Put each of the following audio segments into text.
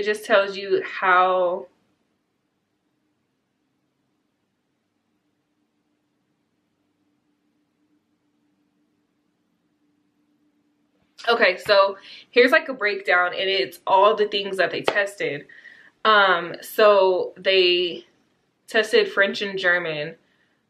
it just tells you how Okay, so here's like a breakdown and it's all the things that they tested. Um, so they tested French and German,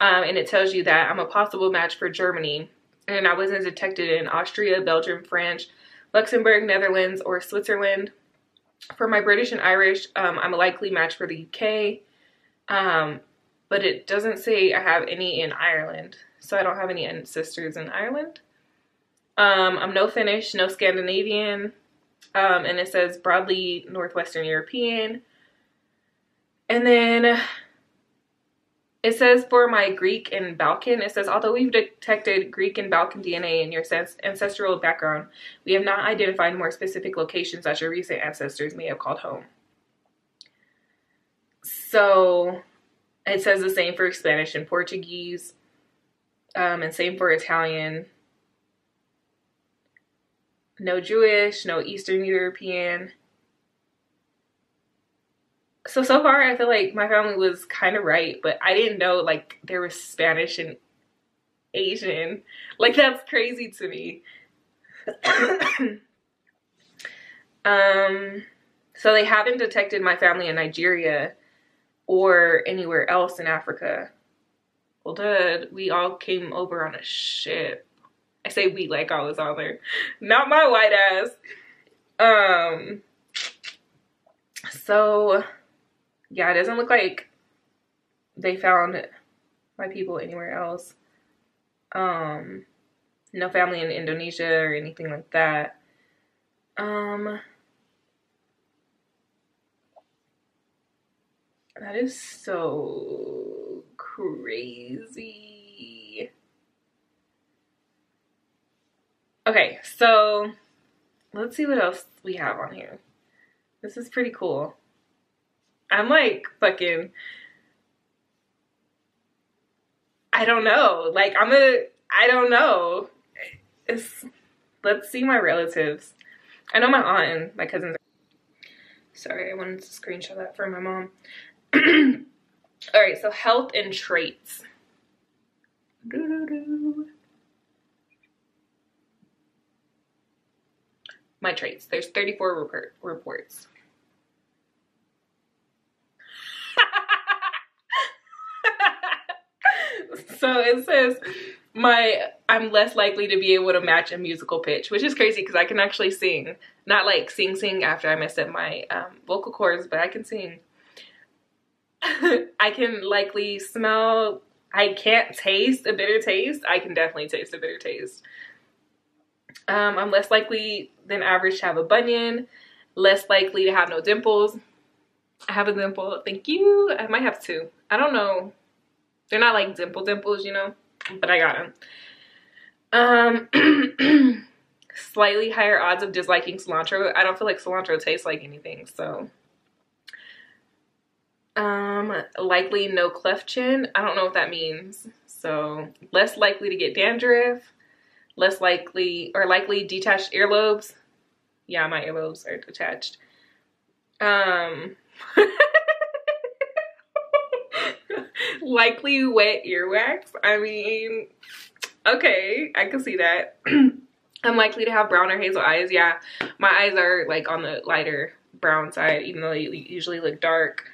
um, and it tells you that I'm a possible match for Germany. And I wasn't detected in Austria, Belgium, France, Luxembourg, Netherlands, or Switzerland. For my British and Irish, um, I'm a likely match for the UK. Um, but it doesn't say I have any in Ireland. So I don't have any ancestors in Ireland. Um, I'm no Finnish, no Scandinavian, um, and it says broadly Northwestern European. And then it says for my Greek and Balkan, it says, although we've detected Greek and Balkan DNA in your ancestral background, we have not identified more specific locations that your recent ancestors may have called home. So it says the same for Spanish and Portuguese, um, and same for Italian no Jewish, no Eastern European. So, so far, I feel like my family was kind of right, but I didn't know like there was Spanish and Asian. Like, that's crazy to me. um, so they haven't detected my family in Nigeria or anywhere else in Africa. Well, dude, we all came over on a ship. I say we like I was all there. Not my white ass. Um so yeah, it doesn't look like they found my people anywhere else. Um no family in Indonesia or anything like that. Um that is so crazy. Okay, so let's see what else we have on here. This is pretty cool. I'm like fucking I don't know. Like I'm a I don't know. It's let's see my relatives. I know my aunt and my cousins. Sorry, I wanted to screenshot that for my mom. All right, so health and traits. My traits. There's 34 report, reports. So it says my I'm less likely to be able to match a musical pitch, which is crazy because I can actually sing. Not like sing sing after I messed up my um, vocal cords, but I can sing. I can likely smell. I can't taste a bitter taste. I can definitely taste a bitter taste. Um, I'm less likely than average to have a bunion, less likely to have no dimples. I have a dimple, thank you. I might have two. I don't know. They're not like dimple dimples, you know, but I got them. Um, slightly higher odds of disliking cilantro. I don't feel like cilantro tastes like anything, so. Um, likely no cleft chin. I don't know what that means. So less likely to get dandruff less likely or likely detached earlobes. Yeah, my earlobes are detached. Um, likely wet earwax. I mean, okay, I can see that. I'm likely to have brown or hazel eyes. Yeah, my eyes are like on the lighter brown side, even though they usually look dark.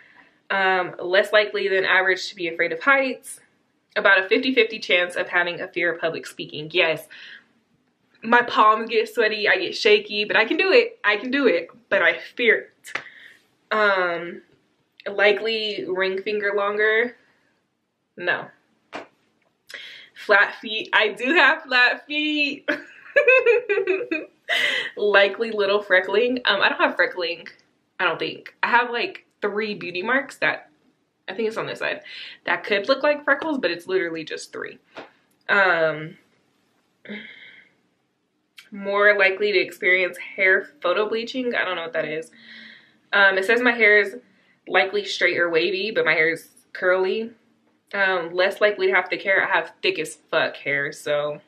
Um, less likely than average to be afraid of heights about a 50-50 chance of having a fear of public speaking. Yes, my palms get sweaty, I get shaky, but I can do it. I can do it, but I fear it. Um, likely ring finger longer. No. Flat feet. I do have flat feet. likely little freckling. Um, I don't have freckling. I don't think. I have like three beauty marks that I think it's on this side. That could look like freckles, but it's literally just three. Um, more likely to experience hair photo bleaching. I don't know what that is. Um, it says my hair is likely straight or wavy, but my hair is curly. Um, less likely to have thick hair. I have thick as fuck hair, so.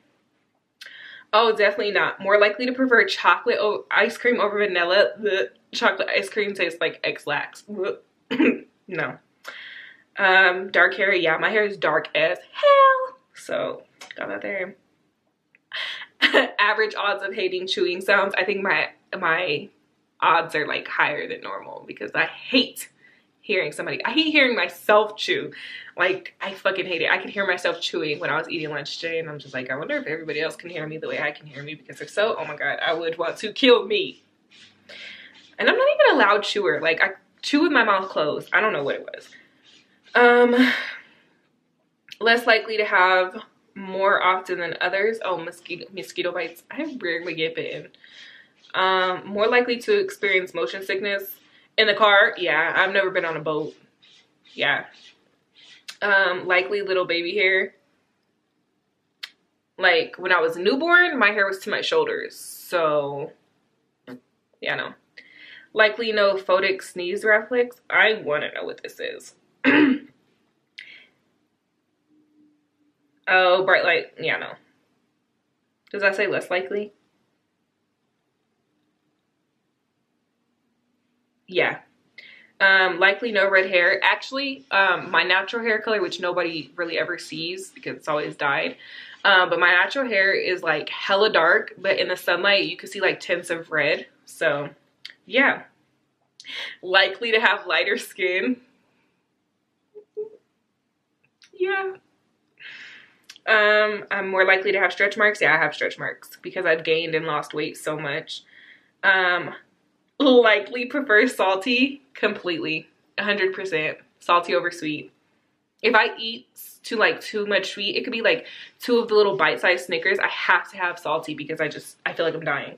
Oh, definitely not. More likely to prefer chocolate ice cream over vanilla. The chocolate ice cream tastes like Ex-Lax. no. Um, dark hair. Yeah, my hair is dark as hell. So, got that there. Average odds of hating chewing sounds. I think my my odds are like higher than normal because I hate hearing somebody. I hate hearing myself chew. Like, I fucking hate it. I could hear myself chewing when I was eating lunch today, and I'm just like, I wonder if everybody else can hear me the way I can hear me, because if so, oh my god, I would want to kill me. And I'm not even a loud chewer. Like, I chew with my mouth closed. I don't know what it was. Um, less likely to have more often than others. Oh, mosquito, mosquito bites. I rarely get bitten. Um, more likely to experience motion sickness in the car, yeah. I've never been on a boat. Yeah. Um, likely little baby hair. Like when I was newborn, my hair was to my shoulders. So yeah, no. Likely no photic sneeze reflex. I want to know what this is. oh, bright light. Yeah, no. Does that say less likely? Yeah um, likely no red hair. Actually, um, my natural hair color, which nobody really ever sees because it's always dyed, um, but my natural hair is like hella dark, but in the sunlight you can see like tints of red. So yeah, likely to have lighter skin. yeah. Um, I'm more likely to have stretch marks. Yeah, I have stretch marks because I've gained and lost weight so much. Um, likely prefer salty completely 100% salty over sweet. If i eat too like too much sweet it could be like two of the little bite-sized snickers. I have to have salty because i just i feel like i'm dying.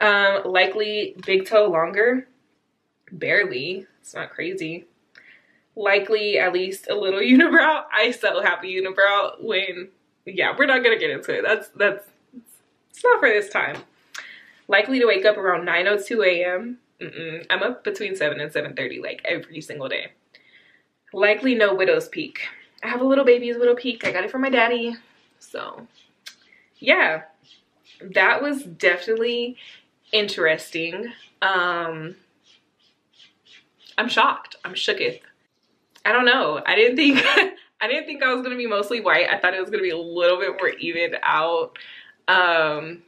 Um likely big toe longer. Barely. It's not crazy. Likely at least a little unibrow. I so a unibrow when yeah we're not gonna get into it. That's that's it's not for this time Likely to wake up around 9.02 a.m. I'm up between 7 and 7.30 like every single day. Likely no widow's peak. I have a little baby's widow peak. I got it from my daddy. So yeah, that was definitely interesting. Um, I'm shocked. I'm shooketh. I don't know. I didn't think I didn't think I was gonna be mostly white. I thought it was gonna be a little bit more even out. Um,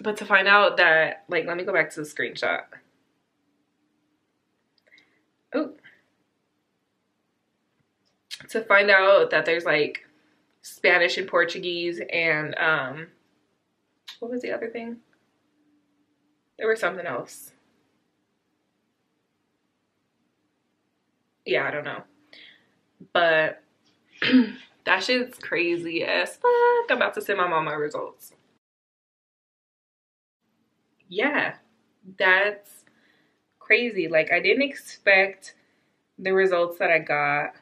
but to find out that, like, let me go back to the screenshot. Oh. To find out that there's like Spanish and Portuguese and um what was the other thing? There was something else. Yeah, I don't know. But that shit's crazy as fuck. I'm about to send my mom my results yeah, that's crazy. Like I didn't expect the results that I got.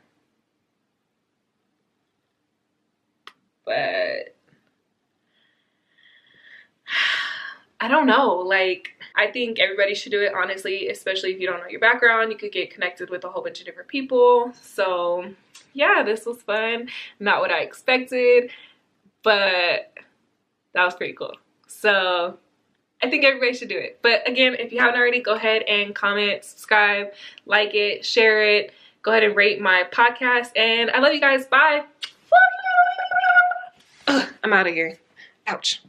But I don't know. Like I think everybody should do it honestly, especially if you don't know your background. You could get connected with a whole bunch of different people. So yeah, this was fun. Not what I expected, but that was pretty cool. So I think everybody should do it. But again, if you haven't already, go ahead and comment, subscribe, like it, share it. Go ahead and rate my podcast. And I love you guys. Bye. Ugh, I'm out of here. Ouch.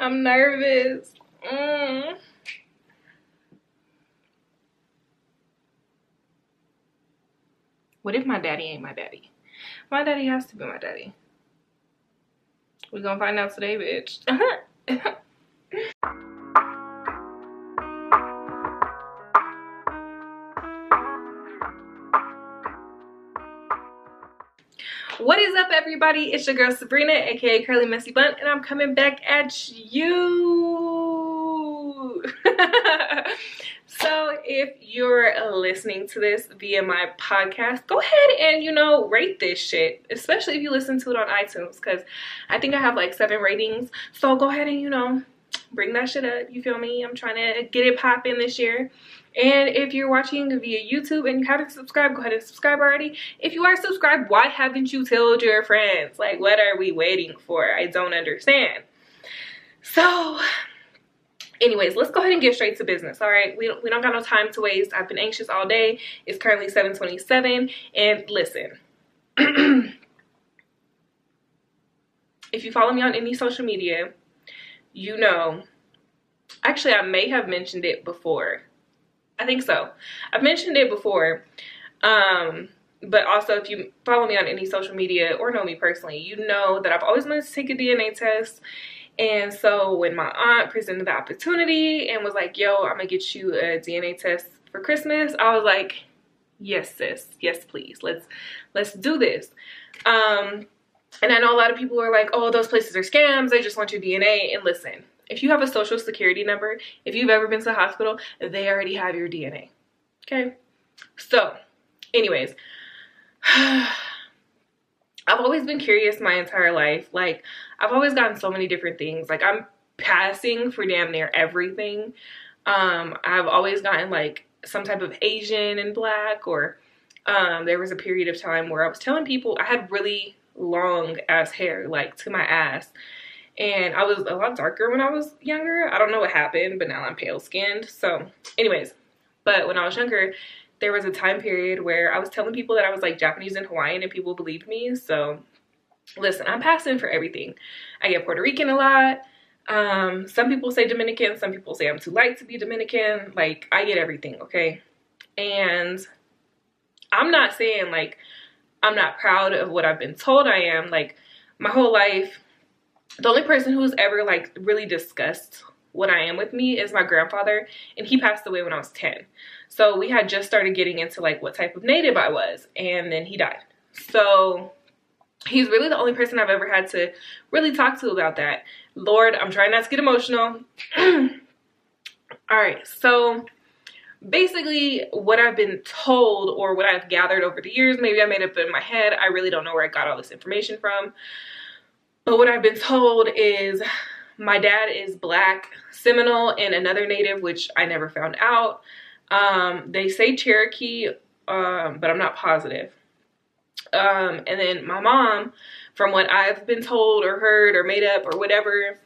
I'm nervous. Mm. What if my daddy ain't my daddy? My daddy has to be my daddy. We're gonna find out today, bitch. What is up everybody? It's your girl Sabrina aka Curly Messy Bun and I'm coming back at you. If you're listening to this via my podcast, go ahead and, you know, rate this shit, especially if you listen to it on iTunes because I think I have like seven ratings. So go ahead and, you know, bring that shit up. You feel me? I'm trying to get it popping this year. And if you're watching via YouTube and you haven't subscribed, go ahead and subscribe already. If you are subscribed, why haven't you told your friends? Like, what are we waiting for? I don't understand. So, anyways, let's go ahead and get straight to business. All right, we don't, we don't got no time to waste. I've been anxious all day. It's currently 7:27, and listen. if you follow me on any social media, you know. Actually, I may have mentioned it before I think so. I've mentioned it before. Um, but also if you follow me on any social media or know me personally, you know that I've always wanted to take a DNA test. And so when my aunt presented the opportunity and was like, yo, I'm gonna get you a DNA test for Christmas, I was like, yes, sis, yes, please. Let's let's do this. Um, and I know a lot of people are like, oh, those places are scams, they just want your DNA. And listen, if you have a social security number, if you've ever been to the hospital, they already have your DNA. Okay? So, anyways, I've always been curious my entire life. Like, I've always gotten so many different things. Like, I'm passing for damn near everything. Um, I've always gotten like some type of Asian and black, or um, there was a period of time where I was telling people I had really long ass hair, like to my ass and I was a lot darker when I was younger. I don't know what happened, but now I'm pale skinned. So anyways, but when I was younger, there was a time period where I was telling people that I was like Japanese and Hawaiian and people believed me. So listen, I'm passing for everything. I get Puerto Rican a lot. Um, some people say Dominican, some people say I'm too light to be Dominican. Like I get everything, okay? And I'm not saying like I'm not proud of what I've been told I am. Like my whole life the only person who's ever like really discussed what I am with me is my grandfather and he passed away when I was 10. So we had just started getting into like what type of native I was and then he died. So he's really the only person I've ever had to really talk to about that. Lord, I'm trying not to get emotional. All right, so basically what I've been told or what I've gathered over the years, maybe I made up in my head. I really don't know where I got all this information from. But what I've been told is my dad is black, Seminole, and another native, which I never found out. Um, they say Cherokee, um, but I'm not positive. Um, and then my mom, from what I've been told or heard or made up or whatever,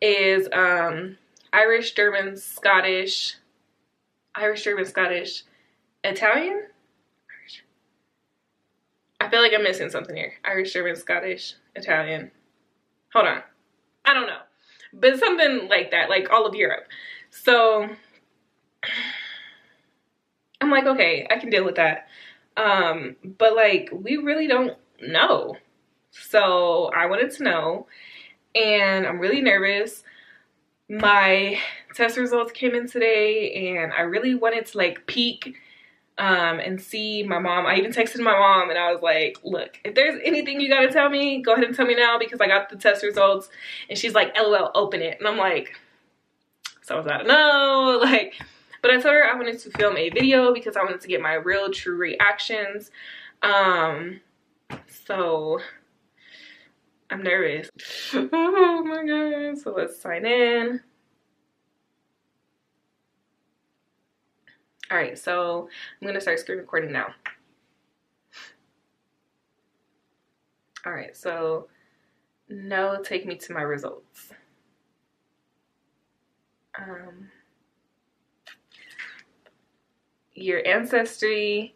is um, Irish, German, Scottish, Irish, German, Scottish, Italian? I feel like I'm missing something here. Irish, German, Scottish, Italian. Hold on. I don't know. But something like that, like all of Europe. So I'm like, okay, I can deal with that. Um, but like we really don't know. So I wanted to know and I'm really nervous. My test results came in today and I really wanted to like peek um, and see my mom. I even texted my mom and I was like, look, if there's anything you gotta tell me, go ahead and tell me now because I got the test results. And she's like, LOL, open it. And I'm like, so I was like, no, like, but I told her I wanted to film a video because I wanted to get my real true reactions. Um, so I'm nervous. oh my god. So let's sign in. All right, so I'm gonna start screen recording now. All right, so no, take me to my results. Um, your ancestry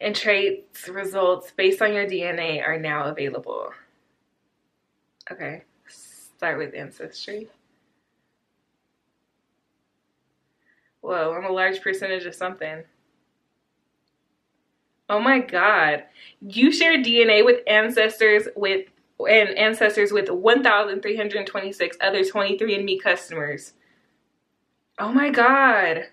and traits results based on your DNA are now available. Okay, start with ancestry. Whoa, I'm a large percentage of something. Oh my god. You share DNA with ancestors with and ancestors with 1,326 other 23andMe customers. Oh my god.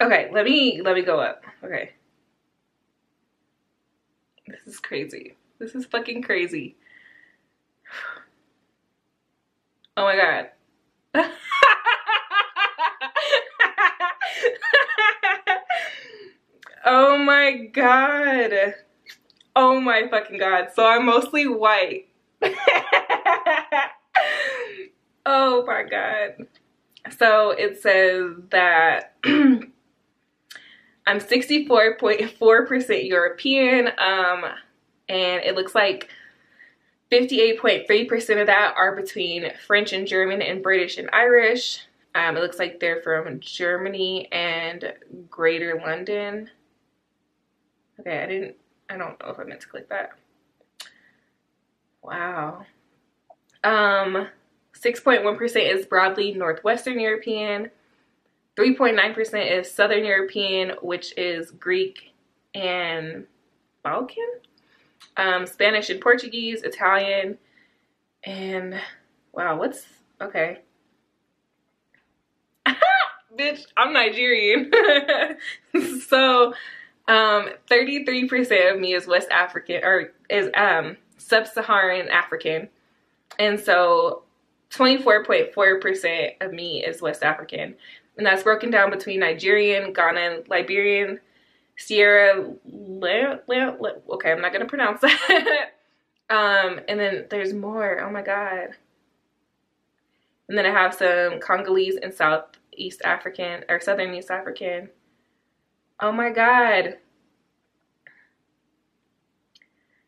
Okay, let me let me go up. Okay. This is crazy. This is fucking crazy. Oh my god. oh my god. Oh my fucking god. So I'm mostly white. oh my god. So it says that I'm 64.4% European. Um, and it looks like 58.3% of that are between French and German and British and Irish. Um, it looks like they're from Germany and Greater London. Okay, I didn't, I don't know if I meant to click that. Wow. Um, 6.1% is broadly Northwestern European. 3.9% is Southern European, which is Greek and Balkan um, Spanish and Portuguese, Italian, and wow, what's okay? Bitch, I'm Nigerian. so, um, 33% of me is West African or is um sub-Saharan African, and so 24.4% of me is West African, and that's broken down between Nigerian, Ghanaian, Liberian, Sierra Le, Le, Le, okay, I'm not gonna pronounce that. um, and then there's more. Oh my god. And then I have some Congolese and Southeast African or Southern East African. Oh my god.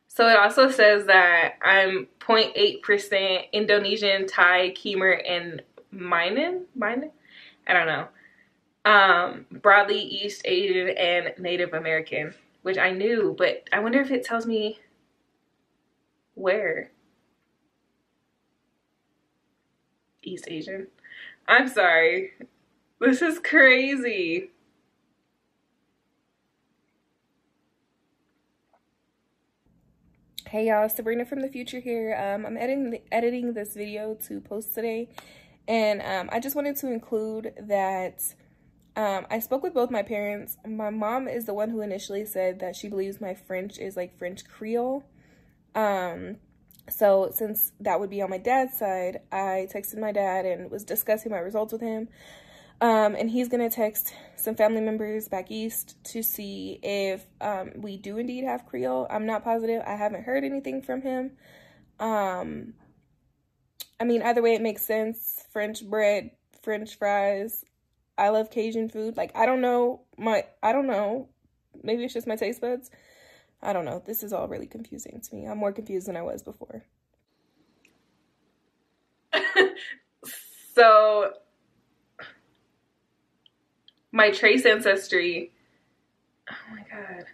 So it also says that I'm 0.8% Indonesian, Thai, Khmer, and Minin. Minin? I don't know um, broadly East Asian and Native American, which I knew, but I wonder if it tells me where. East Asian. I'm sorry. This is crazy. Hey y'all, Sabrina from the future here. Um, I'm editing editing this video to post today, and um, I just wanted to include that um, I spoke with both my parents. My mom is the one who initially said that she believes my French is like French Creole. Um, so since that would be on my dad's side, I texted my dad and was discussing my results with him. Um, and he's going to text some family members back east to see if um, we do indeed have Creole. I'm not positive. I haven't heard anything from him. Um, I mean, either way, it makes sense. French bread, French fries, I love Cajun food. Like, I don't know my, I don't know. Maybe it's just my taste buds. I don't know. This is all really confusing to me. I'm more confused than I was before. so, my trace ancestry. Oh my God.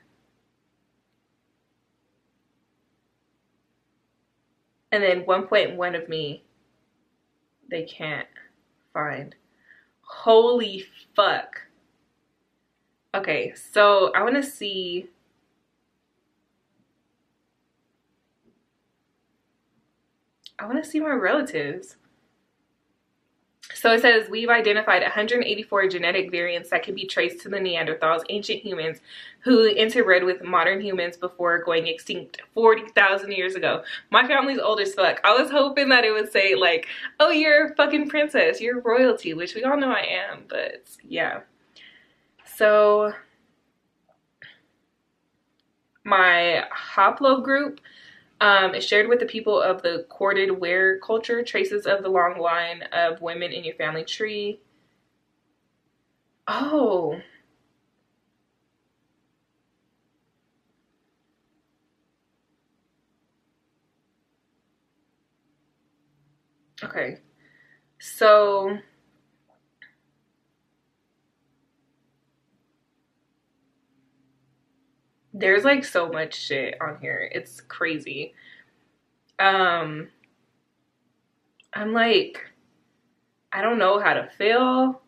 And then 1.1 of me, they can't find. Holy fuck. Okay, so I want to see. I want to see my relatives. So it says we've identified 184 genetic variants that can be traced to the Neanderthals, ancient humans who interbred with modern humans before going extinct 40,000 years ago. My family's old as fuck. I was hoping that it would say like, oh, you're a fucking princess, you're royalty, which we all know I am, but yeah. So my haplogroup um, is shared with the people of the corded ware culture, traces of the long line of women in your family tree. Oh. Okay. So there's like so much shit on here. It's crazy. Um I'm like I don't know how to feel.